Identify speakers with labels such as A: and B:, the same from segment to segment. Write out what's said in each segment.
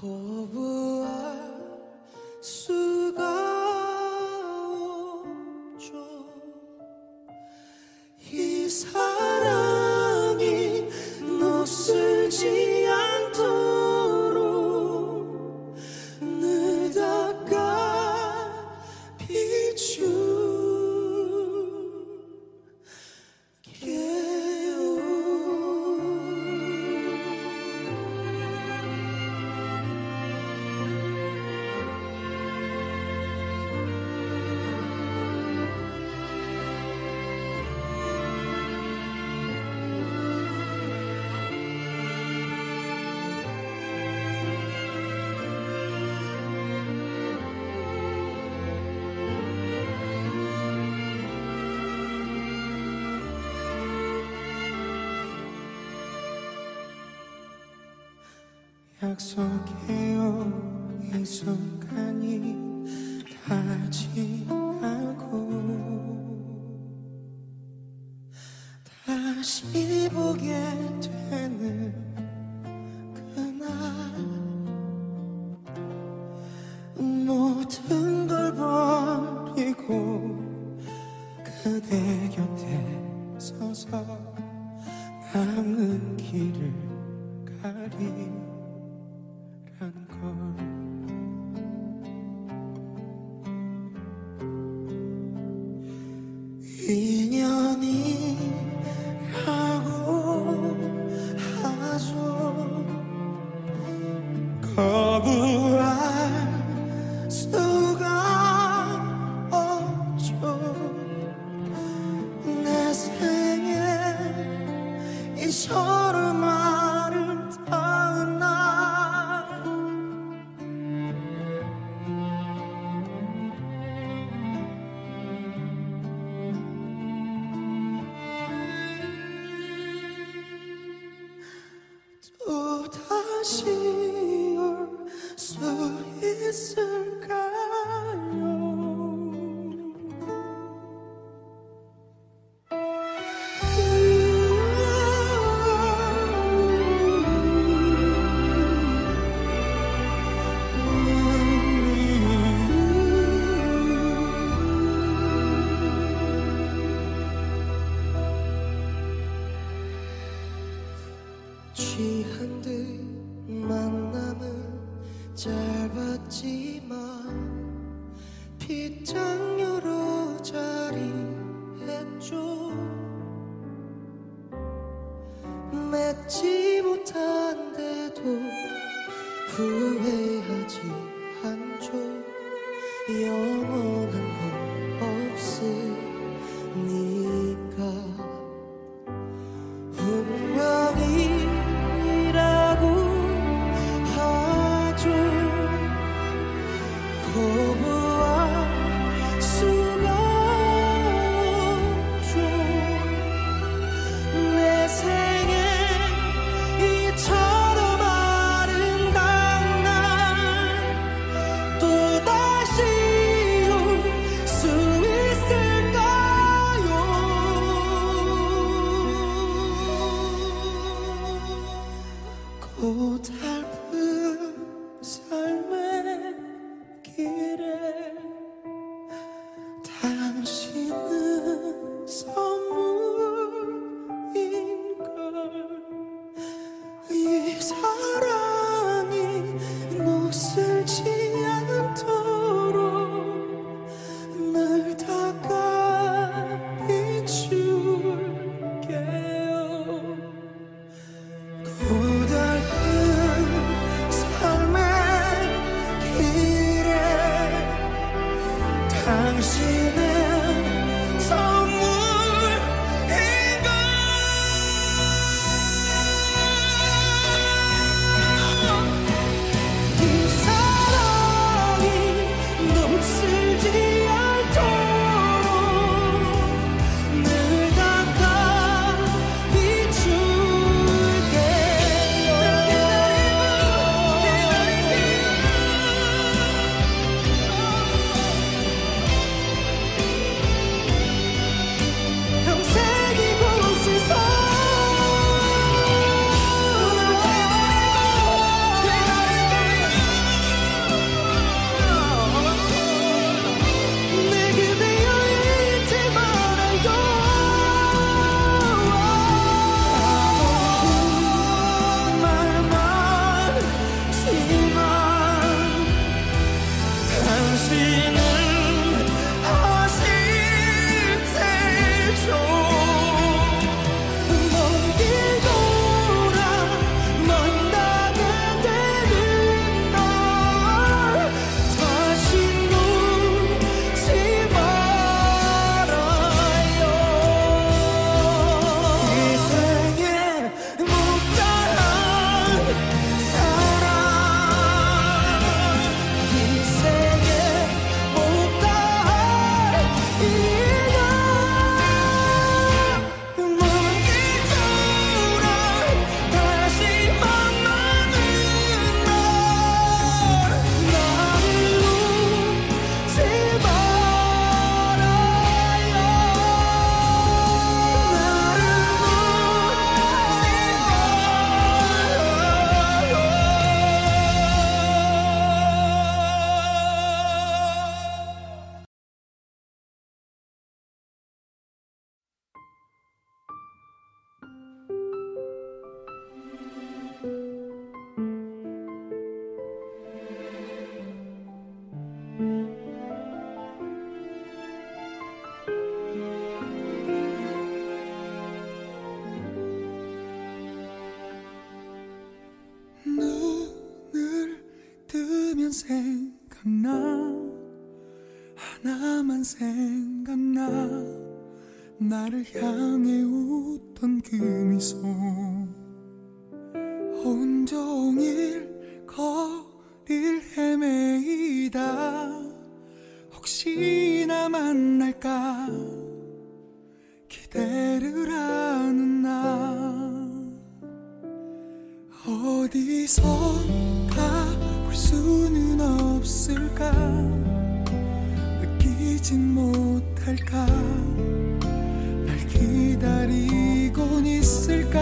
A: 거부 약속해요. 이 순간이 다 지나고 다시 보게 되는 그날 모든 걸 버리고 그대 곁에 서서 남은 길을 가리 feel 취한 듯 만남은 짧았지만 빗장 여러 자리 했죠. 맺지 못한데도 후회하지 않죠. 영원
B: 생각나. 하나만 생각나. 나를 향해 웃던 그 미소. 온종일 거리를 헤매이다. 혹시나 만날까. 기대를 하는 나. 어디선가 볼 수는 없을까? 느끼진 못할까? 날 기다리곤 있을까?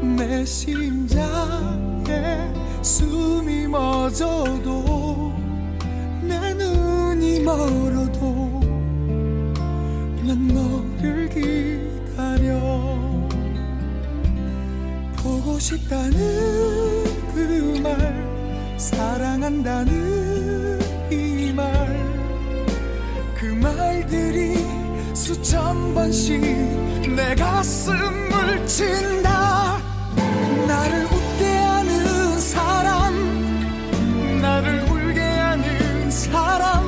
B: 내 심장에 숨이 멎어도 내 눈이 멀어도 난 너를 기다려. 보고 싶다는 사랑한다는 이 말. 그 말들이 수천 번씩 내 가슴을 친다. 나를 웃게 하는 사람 나를 울게 하는 사람.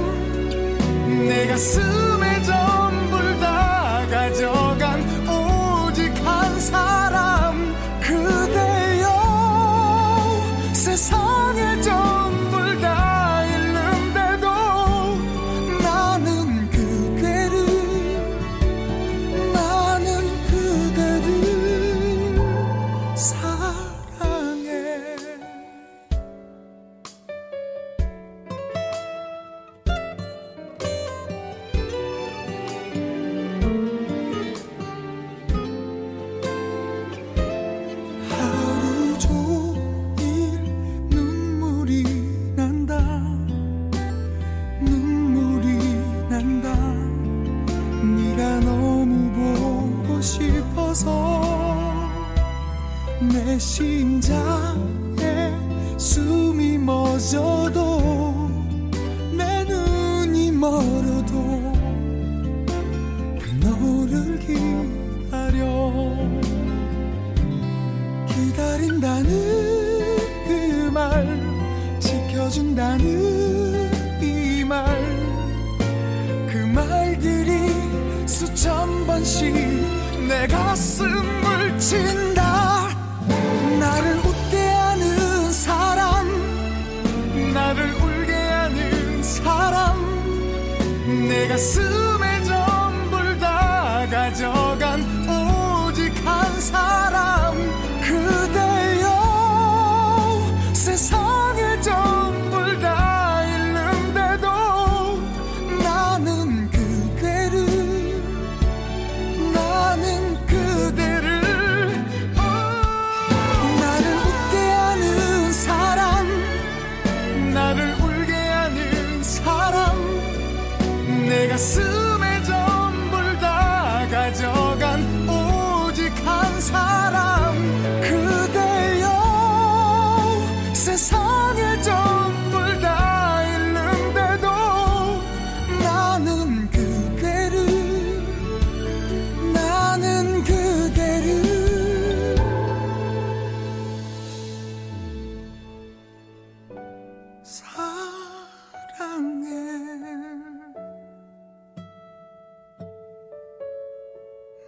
B: 내 가슴 난 너를 기다려. 기다린다는 그 말 지켜준다는 이 말. 그 말들이 수천 번씩 내 가슴을 친다 내가 사랑해.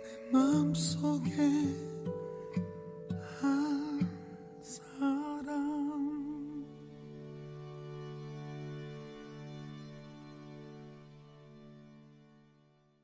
B: 내 마음속에